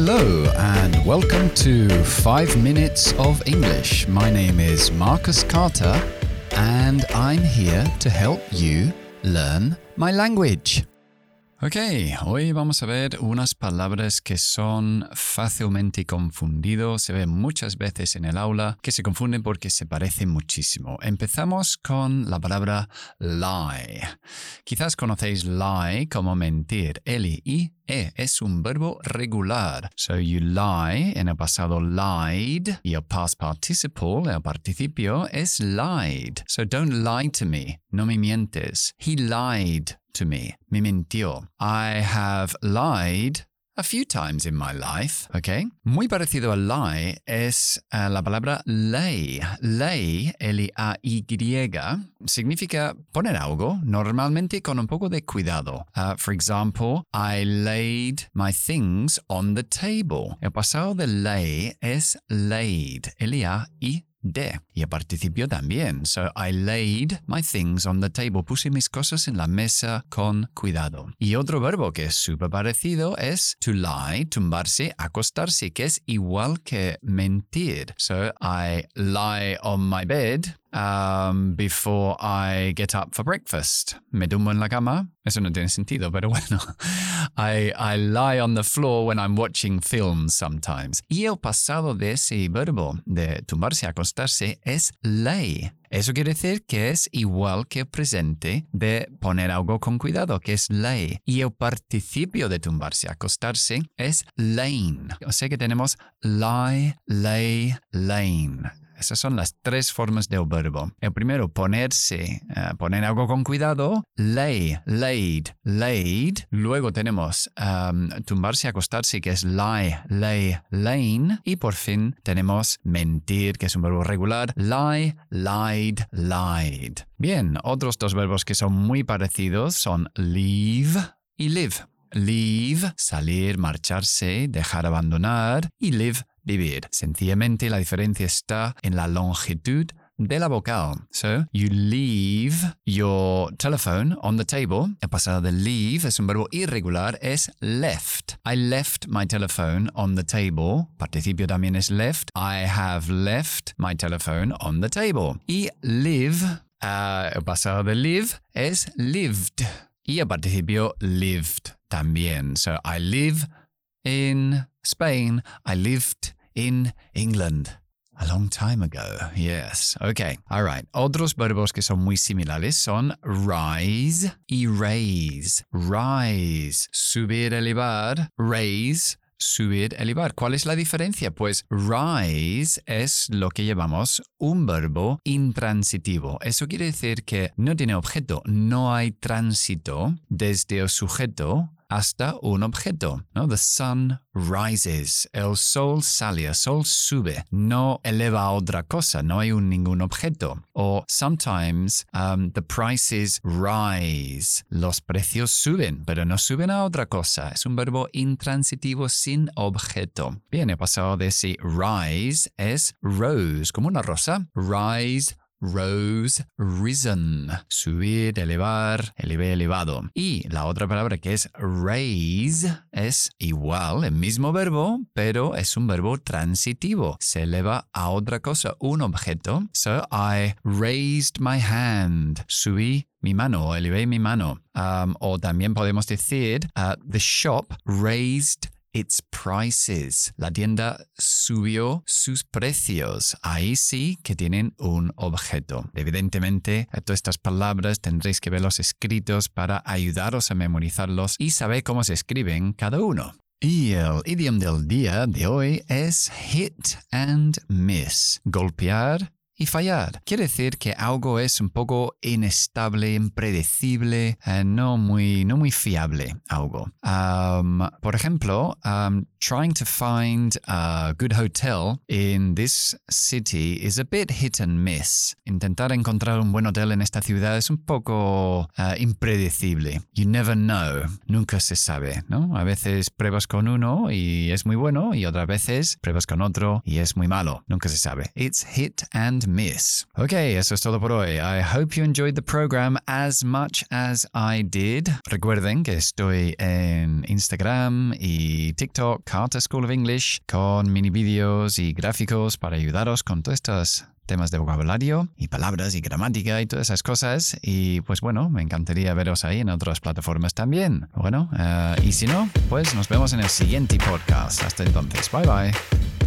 Hello, and welcome to 5 Minutes of English. My name is Marcus Carter, and I'm here to help you learn my language. Ok, hoy vamos a ver unas palabras que son fácilmente confundidos, se ven muchas veces en el aula, que se confunden porque se parecen muchísimo. Empezamos con la palabra lie. Quizás conocéis lie como mentir. L-I e es un verbo regular. So you lie, en el pasado lied, y el past participle, el participio, es lied. So don't lie to me. No me mientes. He lied to me. Me mintió. I have lied a few times in my life, ¿ok? Muy parecido a lie es uh, la palabra lay. Lay, L-A-Y, significa poner algo, normalmente con un poco de cuidado. Uh, for example, I laid my things on the table. El pasado de lay es laid, L-A-Y de. Y el participio también. So I laid my things on the table. Puse mis cosas en la mesa con cuidado. Y otro verbo que es súper parecido es to lie, tumbarse, acostarse, que es igual que mentir. So I lie on my bed um, before I get up for breakfast. Me tumbo en la cama. Eso no tiene sentido, pero bueno. I, I lie on the floor when I'm watching films sometimes. Y el pasado de ese verbo de tumbarse, acostarse, es lay. Eso quiere decir que es igual que el presente de poner algo con cuidado, que es lay. Y el participio de tumbarse, acostarse, es lane. O sea que tenemos lie, lay, lane. Esas son las tres formas del verbo. El primero, ponerse, uh, poner algo con cuidado. Lay, laid, laid. Luego tenemos um, tumbarse, acostarse, que es lie, lay, lane. Y por fin tenemos mentir, que es un verbo regular. Lie, lied, lied. Bien, otros dos verbos que son muy parecidos son leave y live. Leave, salir, marcharse, dejar, abandonar. Y live, vivir. Sencillamente la diferencia está en la longitud de la vocal. So, you leave your telephone on the table. El pasado de leave es un verbo irregular, es left. I left my telephone on the table. Participio también es left. I have left my telephone on the table. Y live, uh, el pasado de live es lived. Y el participio lived también. So, I live in Spain. I lived in England. A long time ago, yes. Okay, all right. Otros verbos que son muy similares son rise y raise. Rise, subir, elevar. Raise, subir, elevar. ¿Cuál es la diferencia? Pues rise es lo que llamamos un verbo intransitivo. Eso quiere decir que no tiene objeto, no hay tránsito desde el sujeto hasta un objeto. ¿no? The sun rises. El sol sale, el sol sube. No eleva a otra cosa, no hay un, ningún objeto. O sometimes um, the prices rise. Los precios suben, pero no suben a otra cosa. Es un verbo intransitivo sin objeto. Bien, el pasado de ese rise es rose, como una rosa. Rise, rose, risen, subir, elevar, elevé, elevado. Y la otra palabra que es raise es igual, el mismo verbo, pero es un verbo transitivo. Se eleva a otra cosa, un objeto. So I raised my hand. Subí mi mano, elevé mi mano. Um, o también podemos decir, uh, the shop raised its prices. La tienda subió sus precios. Ahí sí que tienen un objeto. Evidentemente, todas estas palabras tendréis que verlos escritos para ayudaros a memorizarlos y saber cómo se escriben cada uno. Y el idioma del día de hoy es hit and miss. Golpear y fallar. Quiere decir que algo es un poco inestable, impredecible, eh, no, muy, no muy fiable algo. Um, por ejemplo, um, trying to find a good hotel in this city is a bit hit and miss. Intentar encontrar un buen hotel en esta ciudad es un poco uh, impredecible. You never know. Nunca se sabe, ¿no? A veces pruebas con uno y es muy bueno y otras veces pruebas con otro y es muy malo. Nunca se sabe. It's hit and miss. Ok, eso es todo por hoy. I hope you enjoyed the program as much as I did. Recuerden que estoy en Instagram y TikTok, Carter School of English, con mini vídeos y gráficos para ayudaros con todas estas temas de vocabulario y palabras y gramática y todas esas cosas. Y pues bueno, me encantaría veros ahí en otras plataformas también. Bueno, uh, y si no, pues nos vemos en el siguiente podcast. Hasta entonces, bye bye.